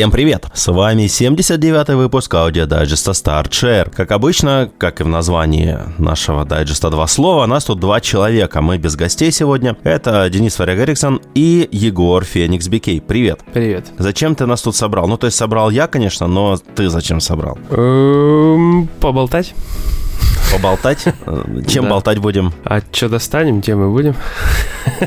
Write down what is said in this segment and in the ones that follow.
Всем привет! С вами 79-й выпуск аудиодайджеста StartShare. Как обычно, как и в названии нашего дайджеста два слова, нас тут два человека. Мы без гостей сегодня. Это Денис Варяг Эриксон и Егор Феникс Бикей. Привет! Привет. Зачем ты нас тут собрал? Ну, то есть собрал я, конечно, но ты зачем собрал? Эм, Поболтать. Поболтать? Чем Да. болтать будем? А что достанем, тем и будем.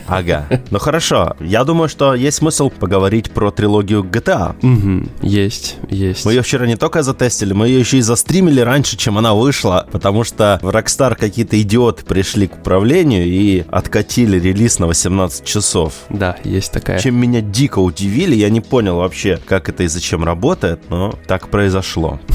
Ага. Ну хорошо. Я думаю, что есть смысл поговорить про трилогию GTA. Мгм, Есть, есть. Мы ее вчера не только затестили, мы ее еще и застримили раньше, чем она вышла, потому что в Rockstar какие-то идиоты пришли к управлению и откатили релиз на 18 часов. Да, есть такая. Чем меня дико удивили, я не понял вообще, как это и зачем работает, но так произошло.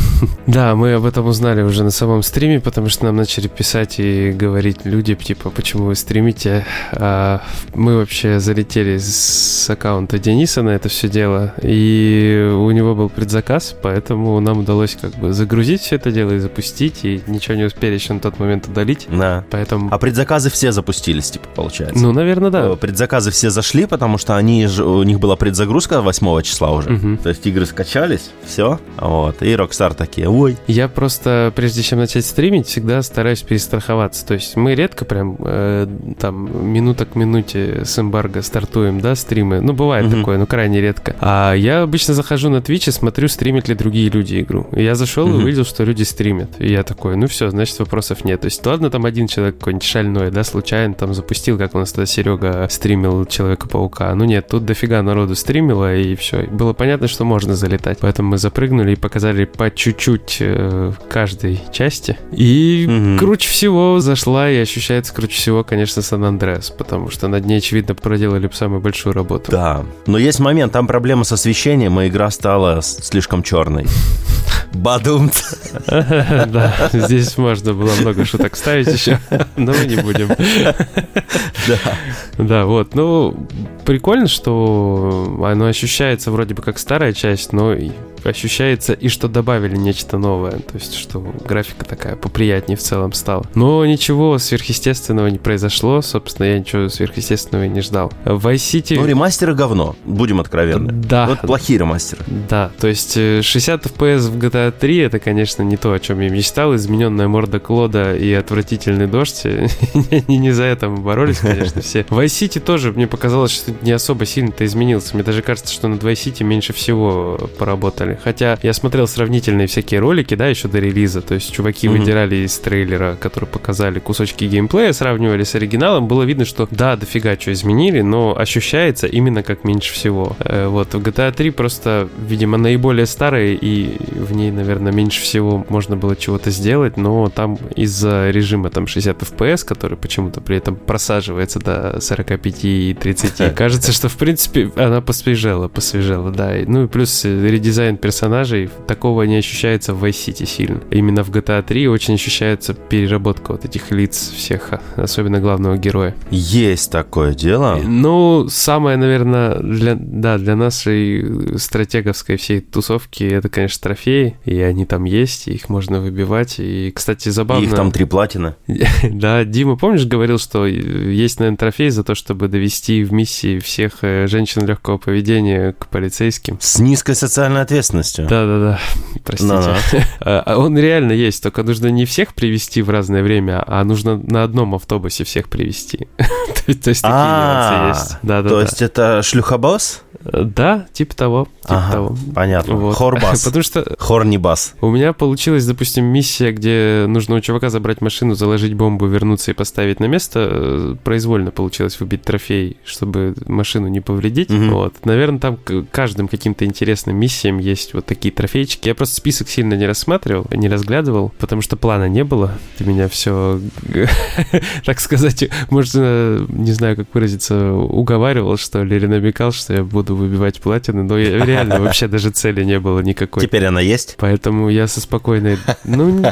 Да, мы об этом узнали уже на самом стриме, потому что нам начали писать и говорить люди, типа, почему вы стримите. А мы вообще залетели с аккаунта Дениса на это все дело, и у него был предзаказ, поэтому нам удалось как бы загрузить все это дело и запустить, и ничего не успели еще на тот момент удалить. Да. Поэтому, А предзаказы все запустились, типа, получается. ну, наверное, да. Э, Предзаказы все зашли, потому что они же, у них была предзагрузка 8 числа уже. Мгм. То есть игры скачались, все, вот, и Rockstar такие, ой, Я просто, прежде чем начать стримить, всегда стараюсь перестраховаться. То есть мы редко прям э, там минута к минуте с эмбарго стартуем, да, стримы. Ну, бывает Мгм. такое, но крайне редко. А я обычно захожу на Twitch и смотрю, стримят ли другие люди игру. И я зашел и Мгм. увидел, что люди стримят. И я такой, ну все, значит вопросов нет. То есть ладно, там один человек какой-нибудь шальной, да, случайно там запустил, как у нас тогда Серега стримил Человека-паука. Ну нет, тут дофига народу стримило, и все. Было понятно, что можно залетать. Поэтому мы запрыгнули и показали по чуть-чуть э, каждой части. И Мгм. круче всего зашла и ощущается круче всего, конечно, Сан-Андреас, потому что над ней, очевидно, проделали самую большую работу. Да, но есть момент, там проблема с освещением, и игра стала слишком черной. Бадум. Да, здесь можно было много шуток ставить еще, но мы не будем. Да. Да, вот. Ну, прикольно, что оно ощущается вроде бы как старая часть, но ощущается и что добавили нечто новое. То есть, что графика такая поприятнее в целом стала. Но ничего сверхъестественного не произошло. Собственно, я ничего сверхъестественного и не ждал. В Vice City... Ну, ремастеры говно, будем откровенны. Да, Вот плохие ремастеры. да, то есть э, 60 FPS в GTA 3 это, конечно, не то, о чем я мечтал. Измененная морда Клода и отвратительный дождь. Не не за это мы боролись, конечно, все. В Vice City тоже мне показалось, что не особо сильно-то изменился. Мне даже кажется, что над Vice City меньше всего поработали. Хотя я смотрел сравнительные всякие ролики, да, еще до релиза. То есть чуваки Мгм. выдирали из трейлера, который показали кусочки геймплея, сравнивали с оригиналом. Было видно, что да, дофига что изменили, но ощущается именно как меньше всего. Э, Вот, в GTA 3 просто, видимо, наиболее старая, и в ней, наверное, меньше всего можно было чего-то сделать, но там из-за режима там 60 FPS, который почему-то при этом просаживается до 45 и 30, кажется, что, в принципе, она посвежела, посвежела, да. Ну и плюс э, редизайн персонажей, такого не ощущается в Vice City сильно. Именно в GTA 3 очень ощущается переработка вот этих лиц всех, особенно главного героя. Есть такое дело. Ну, самое, наверное, для, да, для нашей стратеговской всей тусовки это, конечно, трофеи, и они там есть, и их можно выбивать. И, кстати, И забавно... их там три платины. Да, Дима, помнишь, говорил, что есть, наверное, трофей за то, чтобы довести в миссии всех э, женщин легкого поведения к полицейским? С низкой социальной ответственностью. Да-да-да, простите. Ну-ну. А а он реально есть, только нужно не всех привести в разное время, а нужно на одном автобусе всех привести. То есть то есть такие А, нюансы есть. Да-да-да. То есть это шлюхобос? Да, типа того, типа Ага, того. Понятно. Вот. Хорбас. Потому что Хорнибас. у меня получилась, допустим, миссия, где нужно у чувака забрать машину, заложить бомбу, вернуться и поставить на место. Э, Произвольно получилось выбить трофей, чтобы машину не повредить. Мгм. Вот. Наверное, там каждым каким-то интересным миссиям есть вот такие трофейчики. Я просто список сильно не рассматривал, не разглядывал, потому что плана не было. Ты меня все, так сказать, можно, не знаю, как выразиться, уговаривал, что ли, или намекал, что я буду выбивать платины, но я- реально вообще даже цели не было никакой. Теперь она есть? Поэтому я со спокойной... Ну,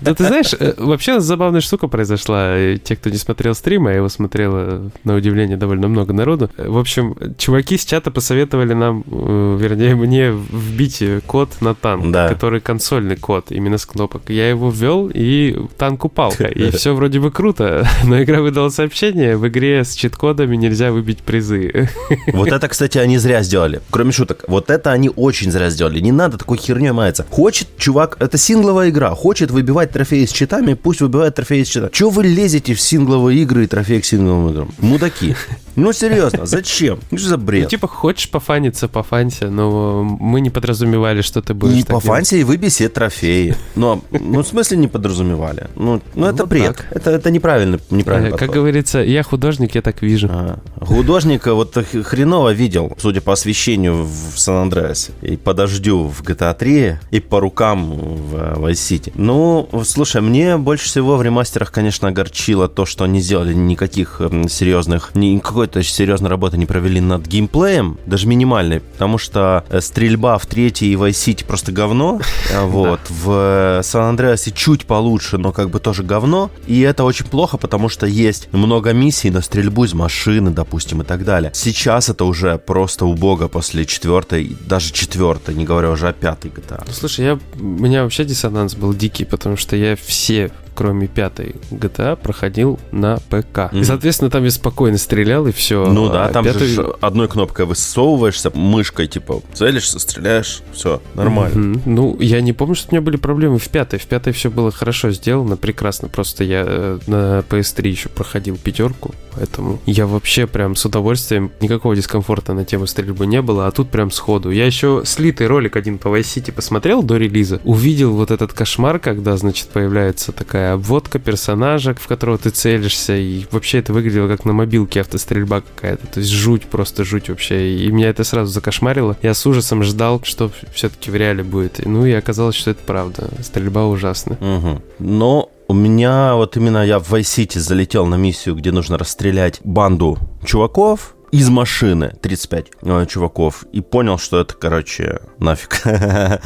да ты знаешь, э, вообще забавная штука произошла. Те, кто не смотрел стрим, а я его смотрел, э, на удивление, довольно много народу. Э, В общем, чуваки с чата посоветовали нам, вернее, мне вбить вводить код на танк, Да. который консольный код, именно с кнопок. Я его ввел, и танк упал. И все вроде бы круто, но игра выдала сообщение, в игре с чит-кодами нельзя выбить призы. Вот это, кстати, они зря сделали. Кроме шуток, вот это они очень зря сделали. Не надо такой херней маяться. Хочет чувак, это сингловая игра, хочет выбивать трофеи с читами, пусть выбивает трофеи с читами. Чего вы лезете в сингловые игры и трофеи к сингловым играм? Мудаки. Ну, серьезно, зачем? Ну, что за Ну, бред? типа, хочешь пофаниться, пофанься, но мы не подразумевали, что ты будешь Не так по делать. фансе и выбей себе трофеи. Но, ну, в смысле не подразумевали? Ну, ну это Вот бред. так. Это, это неправильно, неправильно. Э, Как говорится, я художник, я так вижу. А, Художника вот хреново видел, судя по освещению в Сан-Андреасе, и по дождю в GTA 3, и по рукам в э, Vice City. Ну, слушай, мне больше всего в ремастерах, конечно, огорчило то, что не сделали никаких м, серьезных, ни какой-то серьезной работы не провели над геймплеем, даже минимальной, потому что э, стрельба в третьей и Vice City просто говно, а вот, в э, Сан-Андреасе чуть получше, но как бы тоже говно, и это очень плохо, потому что есть много миссий на стрельбу из машины, допустим, и так далее. Сейчас это уже просто убого после четвертой, даже четвертой, не говоря уже о пятой GTA. Ну, слушай, я, у меня вообще диссонанс был дикий, потому что я все кроме пятой GTA, проходил на ПК. И, Мгм. соответственно, там я спокойно стрелял, и все. Ну да, там же одной кнопкой высовываешься, мышкой, типа, целишься, стреляешь, все, нормально. Ну, я не помню, что у меня были проблемы в пятой. В пятой все было хорошо сделано, прекрасно. Просто я э, на PS3 еще проходил пятерку, поэтому я вообще прям с удовольствием, никакого дискомфорта на тему стрельбы не было, а тут прям сходу. Я еще слитый ролик один по Vice City посмотрел до релиза, увидел вот этот кошмар, когда, значит, появляется такая обводка персонажа, в которого ты целишься, и вообще это выглядело как на мобилке автострельба какая-то. То есть жуть, просто жуть вообще. И меня это сразу закошмарило. Я с ужасом ждал, что все-таки в реале будет. Ну и оказалось, что это правда. Стрельба ужасная. Мгм. Но у меня вот именно я в Vice City залетел на миссию, где нужно расстрелять банду чуваков из машины, 35 э, чуваков, и понял, что это, короче, нафиг.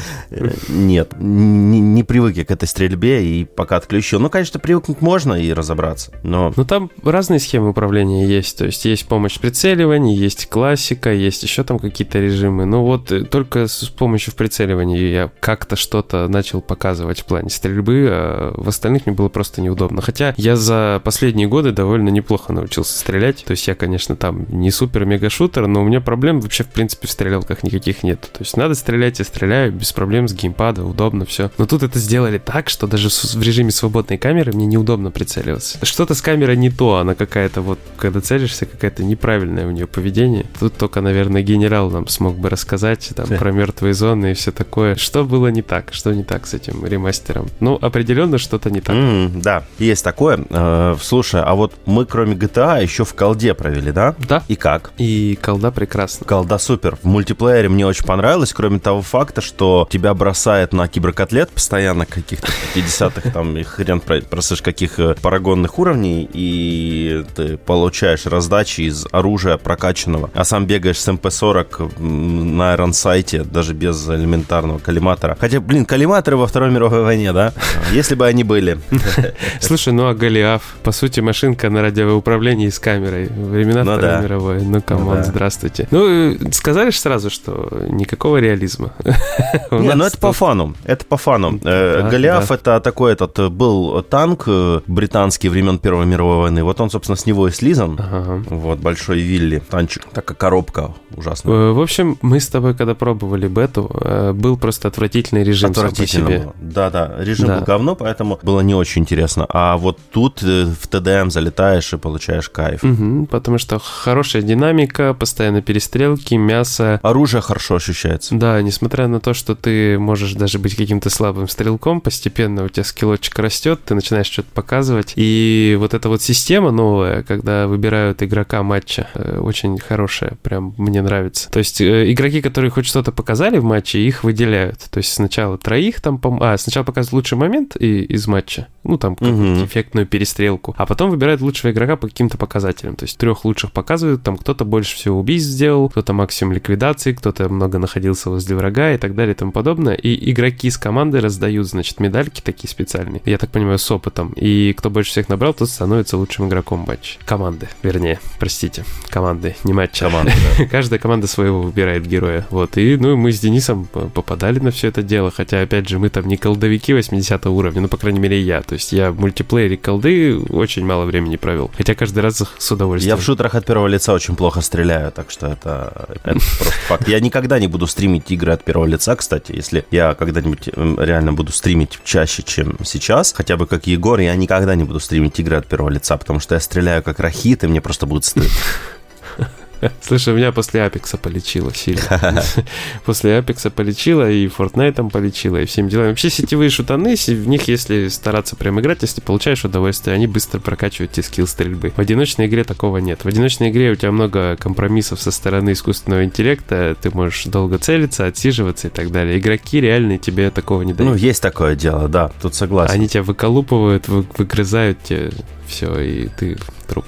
Нет, не, привык я к этой стрельбе, и пока отключил. Ну, конечно, привыкнуть можно и разобраться, но... Ну там разные схемы управления есть. То есть есть помощь в прицеливании, есть классика, есть еще там какие-то режимы. Ну вот э, только с помощью в прицеливании я как-то что-то начал показывать в плане стрельбы, а в остальных мне было просто неудобно. Хотя я за последние годы довольно неплохо научился стрелять. То есть я, конечно, там не супер-мега-шутер, но у меня проблем вообще, в принципе, в стрелялках никаких нет. То есть надо стрелять, я стреляю без проблем с геймпада, удобно все. Но тут это сделали так, что даже в режиме свободной камеры мне неудобно прицеливаться. Что-то с камерой не то, она какая-то вот, когда целишься, какая-то неправильное у нее поведение. Тут только, наверное, генерал нам смог бы рассказать там про мертвые зоны и все такое. Что было не так, что не так с этим ремастером? Ну, определенно что-то не так. М, да, есть такое. Э, слушай, а вот мы кроме GTA еще в колде провели, да? Да. И как? И колда прекрасна. Колда супер. В мультиплеере мне очень понравилось, кроме того факта, что тебя бросает на киберкотлет постоянно каких-то 50-х, там, и хрен про- просышь каких э, парагонных уровней, и ты получаешь раздачи из оружия прокачанного, а сам бегаешь с МП-40 м, на Iron сайте, даже без элементарного коллиматора. Хотя, блин, коллиматоры во Второй мировой войне, да? Если бы они были. Слушай, ну а Голиаф, по сути, машинка на радиоуправлении с камерой. Времена Ну Второй да. мировой. Ну, come on, да. здравствуйте. Ну, сказали же сразу, что никакого реализма. Не, ну это по фану. Это по фану. Э, Голиаф это такой этот э, был танк э, британский времен Первой мировой войны. Вот он, собственно, с него и слизан. Вот, большой Вилли. Танчик. Такая коробка ужасная. В общем, мы с тобой, когда пробовали бету, был просто отвратительный режим Отвратительно себе. было. Да, да. Режим был говно, поэтому было не очень интересно. А вот тут в ТДМ залетаешь и получаешь кайф. Потому что хорошая динамика, постоянно перестрелки, мясо. Оружие хорошо ощущается. Да, несмотря на то, что ты можешь даже быть каким-то слабым стрелком, постепенно у тебя скиллочек растет, ты начинаешь что-то показывать. И вот эта вот система новая, когда выбирают игрока матча, э, очень хорошая, прям мне нравится. То есть э, игроки, которые хоть что-то показали в матче, их выделяют. То есть сначала троих там, пом- а, сначала показывают лучший момент и- из матча, ну там Мгм. эффектную перестрелку, а потом выбирают лучшего игрока по каким-то показателям. То есть трех лучших показывают там кто-то больше всего убийств сделал, кто-то максимум ликвидации, кто-то много находился возле врага и так далее и тому подобное. И игроки с команды раздают, значит, медальки такие специальные, я так понимаю, с опытом. И кто больше всех набрал, тот становится лучшим игроком матча. Команды, вернее, простите, команды, не матча. Команды, да. Каждая команда своего выбирает героя. Вот, и, ну, мы с Денисом попадали на все это дело, хотя, опять же, мы там не колдовики 80 уровня, ну, по крайней мере, я. То есть я в мультиплеере колды очень мало времени провел. Хотя каждый раз с удовольствием. Я в шутерах от первого лица очень плохо стреляю, так что это, это просто факт. Я никогда не буду стримить игры от первого лица, кстати. Если я когда-нибудь эм, реально буду стримить чаще, чем сейчас, хотя бы как Егор, я никогда не буду стримить игры от первого лица, потому что я стреляю как рахит, и мне просто будет стыдно. Слушай, меня после Апекса полечило сильно. после Апекса полечило, и Fortnite полечило, и всем делами. Вообще сетевые шутаны, в них, если стараться прям играть, если получаешь удовольствие, они быстро прокачивают тебе скилл стрельбы. В одиночной игре такого нет. В одиночной игре у тебя много компромиссов со стороны искусственного интеллекта, ты можешь долго целиться, отсиживаться и так далее. Игроки реальные тебе такого не дают. Ну, есть такое дело, да, тут согласен. Они тебя выколупывают, выгрызают тебе все, и ты труп.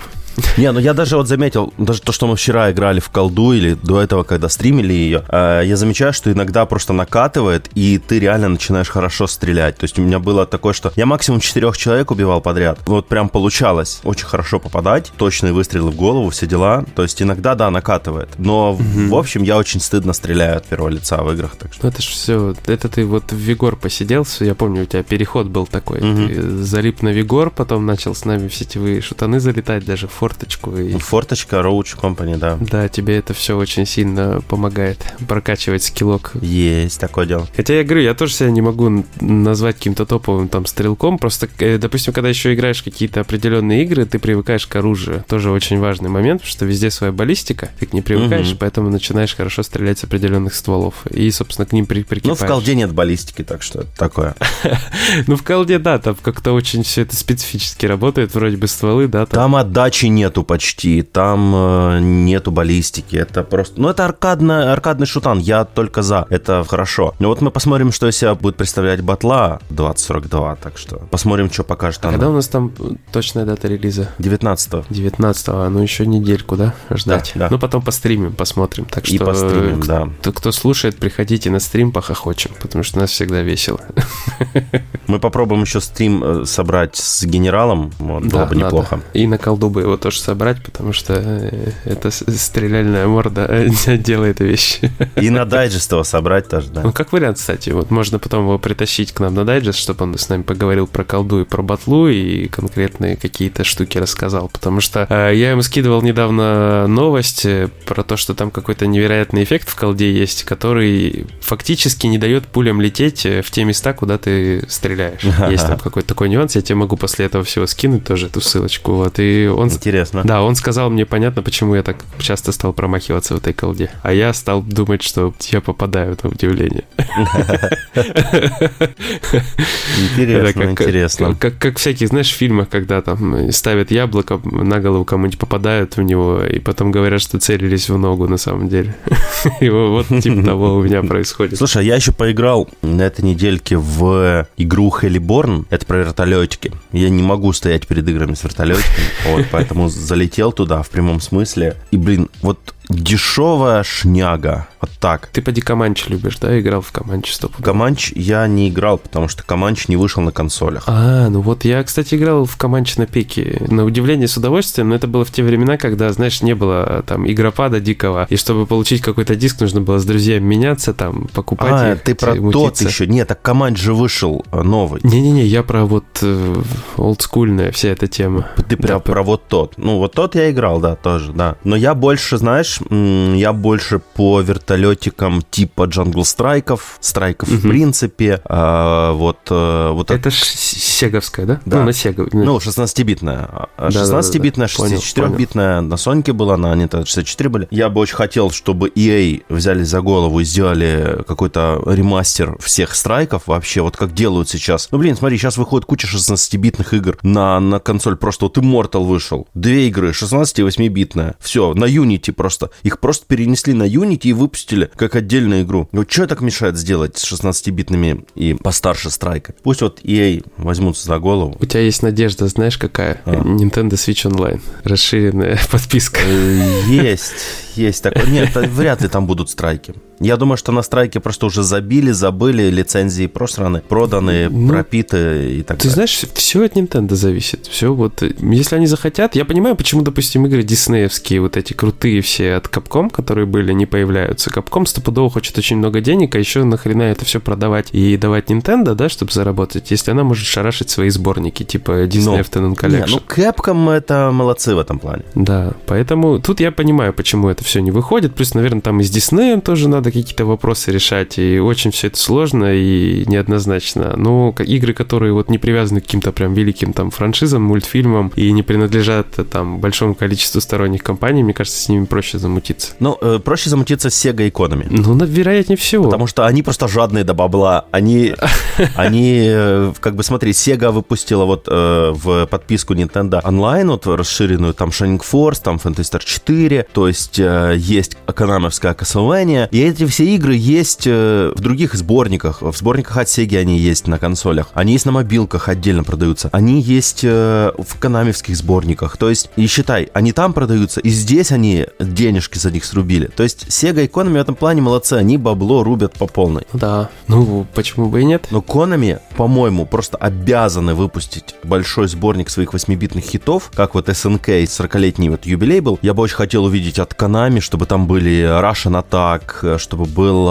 Не, ну я даже вот заметил, даже то, что мы вчера играли в колду или до этого, когда стримили ее, э, я замечаю, что иногда просто накатывает, и ты реально начинаешь хорошо стрелять. То есть у меня было такое, что я максимум четырех человек убивал подряд. Вот прям получалось очень хорошо попадать, точные выстрелы в голову, все дела. То есть иногда, да, накатывает. Но, угу. в общем, я очень стыдно стреляю от первого лица в играх. Так что... Ну это ж все, это ты вот в Вигор посидел, я помню, у тебя переход был такой. Угу. Ты залип на Вигор, потом начал с нами в сетевые шутаны залетать, даже в форточку. И... Форточка, Roach Company, да. Да, тебе это все очень сильно помогает прокачивать скиллок. Есть такое дело. Хотя я говорю, я тоже себя не могу назвать каким-то топовым там стрелком, просто, э, допустим, когда еще играешь какие-то определенные игры, ты привыкаешь к оружию. Тоже очень важный момент, потому что везде своя баллистика, ты к ней привыкаешь, угу. поэтому начинаешь хорошо стрелять с определенных стволов. И, собственно, к ним при прикипаешь. Ну, в колде нет баллистики, так что это такое. Ну, в колде, да, там как-то очень все это специфически работает, вроде бы стволы, да. Там отдачи нету почти, там э, нету баллистики, это просто... Ну, это аркадный, аркадный шутан, я только за, это хорошо. Но вот мы посмотрим, что из себя будет представлять батла 2042, так что посмотрим, что покажет она. Когда у нас там точная дата релиза? 19 19 ну еще недельку, да, ждать? Да, да. Ну, потом постримим, посмотрим. Так что, И постримим, да. Кто, кто слушает, приходите на стрим, похохочем, потому что у нас всегда весело. Мы попробуем еще стрим э, собрать с генералом, вот, да, было бы неплохо. Надо. И на колду бы его тоже собрать брать, потому что э, это стреляльная морда э, делает вещи. И на дайджест его собрать тоже, да. Ну, как вариант, кстати. Вот можно потом его притащить к нам на дайджест, чтобы он с нами поговорил про колду и про батлу и конкретные какие-то штуки рассказал. Потому что э, я ему скидывал недавно новость про то, что там какой-то невероятный эффект в колде есть, который фактически не дает пулям лететь в те места, куда ты стреляешь. Есть там какой-то такой нюанс, я тебе могу после этого всего скинуть тоже эту ссылочку. Вот, и он... Интересно. Да, он сказал мне понятно, почему я так часто стал промахиваться в этой колде. А я стал думать, что я попадаю на удивление. Интересно, интересно. Как, в всяких, знаешь, фильмах, когда там ставят яблоко на голову кому-нибудь попадают в него, и потом говорят, что целились в ногу на самом деле. И вот типа того у меня происходит. Слушай, я еще поиграл на этой недельке в игру Heliborne. Это про вертолетики. Я не могу стоять перед играми с вертолетиками, вот, поэтому залетел туда в прямом смысле. И, блин, вот дешевая шняга. Вот так. Ты поди Команч любишь, да? Играл в Команч стоп. Команч я не играл, потому что Команч не вышел на консолях. А, ну вот я, кстати, играл в Команч на пеке. На удивление с удовольствием, но это было в те времена, когда, знаешь, не было там игропада дикого. И чтобы получить какой-то диск, нужно было с друзьями меняться, там, покупать А, их, ты про мутиться. тот еще. Нет, так Команч же вышел э, новый. Не-не-не, я про вот э, олдскульная вся эта тема. Ты да, про, про вот тот. Ну, вот тот я играл, да, тоже, да. Но я больше, знаешь, я больше по вертолетикам типа Jungle Strike ов, Strike ов угу. в принципе. А, вот, э, вот это ж сеговская, да? Да. Ну, на Сега. Ну, 16-битная. 16-битная, 64-битная на Соньке была, на Nintendo 64 были. Я бы очень хотел, чтобы EA взяли за голову и сделали какой-то ремастер всех Strike ов вообще, вот как делают сейчас. Ну, блин, смотри, сейчас выходит куча 16-битных игр на, на консоль. Просто вот Immortal вышел. Две игры, 16 и 8-битная. Все, на Unity просто просто. Их просто перенесли на Unity и выпустили как отдельную игру. Вот что так мешает сделать с 16-битными и постарше страйка? Пусть вот EA возьмутся за голову. У тебя есть надежда, знаешь, какая? А. Nintendo Switch Online. Расширенная подписка. Э, есть, есть такое. Нет, вряд ли там будут страйки. Я думаю, что на страйке просто уже забили, забыли, лицензии просраны, проданы, ну, пропиты и так ты далее. Ты знаешь, все от Nintendo зависит. Все вот, если они захотят, я понимаю, почему, допустим, игры диснеевские, вот эти крутые все от Capcom, которые были, не появляются. Capcom стопудово хочет очень много денег, а еще нахрена это все продавать и давать Nintendo, да, чтобы заработать, если она может шарашить свои сборники, типа Disney ну, Afternoon Collection. Не, ну, Capcom это молодцы в этом плане. Да, поэтому тут я понимаю, почему это все не выходит. Плюс, наверное, там и с Disney тоже надо надо какие-то вопросы решать, и очень все это сложно и неоднозначно. Но игры, которые вот не привязаны к каким-то прям великим там франшизам, мультфильмам и не принадлежат там большому количеству сторонних компаний, мне кажется, с ними проще замутиться. Ну, э, проще замутиться с Sega иконами. Ну, вероятнее всего. Потому что они просто жадные до бабла. Они, они э, как бы, смотри, Sega выпустила вот э, в подписку Nintendo Online, вот расширенную, там Shining Force, там Phantasy Star 4, то есть э, есть Konami'вская Castlevania, и эти все игры есть э, в других сборниках. В сборниках от Sega они есть на консолях. Они есть на мобилках, отдельно продаются. Они есть э, в канамевских сборниках. То есть, и считай, они там продаются, и здесь они денежки за них срубили. То есть, Sega и Konami в этом плане молодцы. Они бабло рубят по полной. Да. Ну, почему бы и нет? Но Konami, по-моему, просто обязаны выпустить большой сборник своих 8-битных хитов, как вот SNK 40-летний вот юбилей был. Я бы очень хотел увидеть от Konami, чтобы там были Russian Attack, чтобы был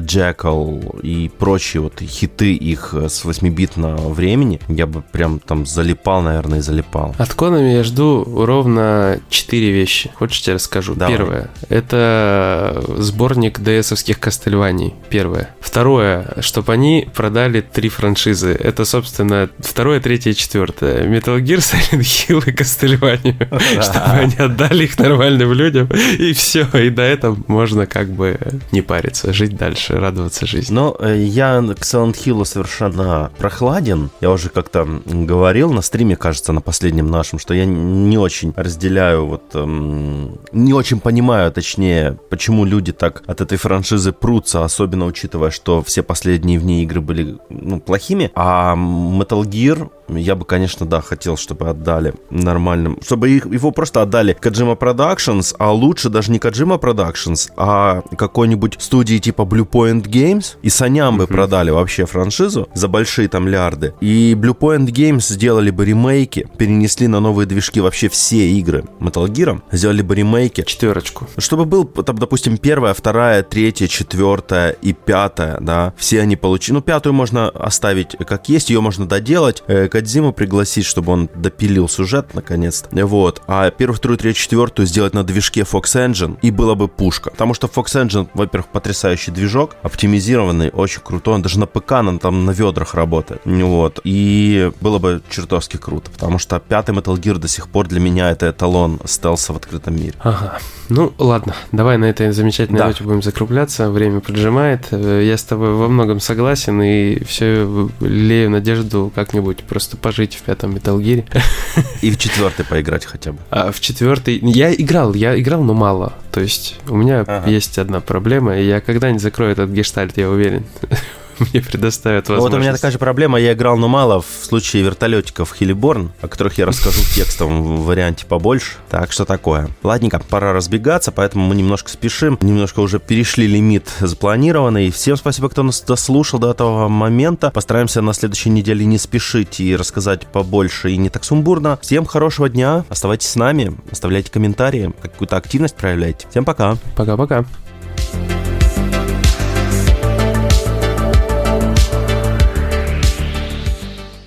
Джекал и прочие вот хиты их с 8-битного времени, я бы прям там залипал, наверное, и залипал. От Konami я жду ровно 4 вещи. Хочешь, я расскажу? Давай. Первое. Это сборник DS-овских Кастельваний. Первое. Второе. Чтобы они продали три франшизы. Это, собственно, второе, третье и четвертое. Metal Gear, Silent Hill и Кастельванию. Чтобы они отдали их нормальным людям. И все. И до этого можно как бы не париться, жить дальше, радоваться жизни. Но э, я к Silent Hill совершенно прохладен. Я уже как-то говорил на стриме, кажется, на последнем нашем, что я не очень разделяю, вот эм, не очень понимаю, точнее, почему люди так от этой франшизы прутся, особенно учитывая, что все последние в ней игры были ну, плохими. А Metal Gear я бы, конечно, да, хотел, чтобы отдали нормальным, чтобы их, его просто отдали Kojima Productions, а лучше даже не Kojima Productions, а какой-нибудь студии типа Blue Point Games, и Саням бы mm-hmm. продали вообще франшизу за большие там лярды. И Blue Point Games сделали бы ремейки, перенесли на новые движки вообще все игры Metal Gear, сделали бы ремейки. Четверочку. Чтобы был там, допустим, первая, вторая, третья, четвертая и пятая, да, все они получили. Ну, пятую можно оставить как есть, ее можно доделать, э, Кадзиму пригласить, чтобы он допилил сюжет наконец-то. Вот. А первую, вторую, третью, четвертую сделать на движке Fox Engine, и было бы пушка. Потому что Fox Engine, во-первых, потрясающий движок, оптимизированный, очень крутой. Он даже на ПК, он там на ведрах работает. Вот. И было бы чертовски круто. Потому что пятый Metal Gear до сих пор для меня это эталон стелса в открытом мире. Ага. Ну, ладно. Давай на этой замечательной да. ноте будем закругляться. Время поджимает. Э, я с тобой во многом согласен и все лею надежду как-нибудь просто просто пожить в пятом Metal Gear. И в четвертый поиграть хотя бы. А в четвертый... Я играл, я играл, но мало. То есть у меня ага. есть одна проблема, и я когда-нибудь закрою этот гештальт, я уверен. мне предоставят возможность. Вот у меня такая же проблема, я играл, но мало в случае вертолетиков Хилиборн, о которых я расскажу в текстовом варианте побольше. Так что такое. Ладненько, пора разбегаться, поэтому мы немножко спешим, немножко уже перешли лимит запланированный. Всем спасибо, кто нас дослушал до этого момента. Постараемся на следующей неделе не спешить и рассказать побольше и не так сумбурно. Всем хорошего дня, оставайтесь с нами, оставляйте комментарии, какую-то активность проявляйте. Всем пока. Пока-пока.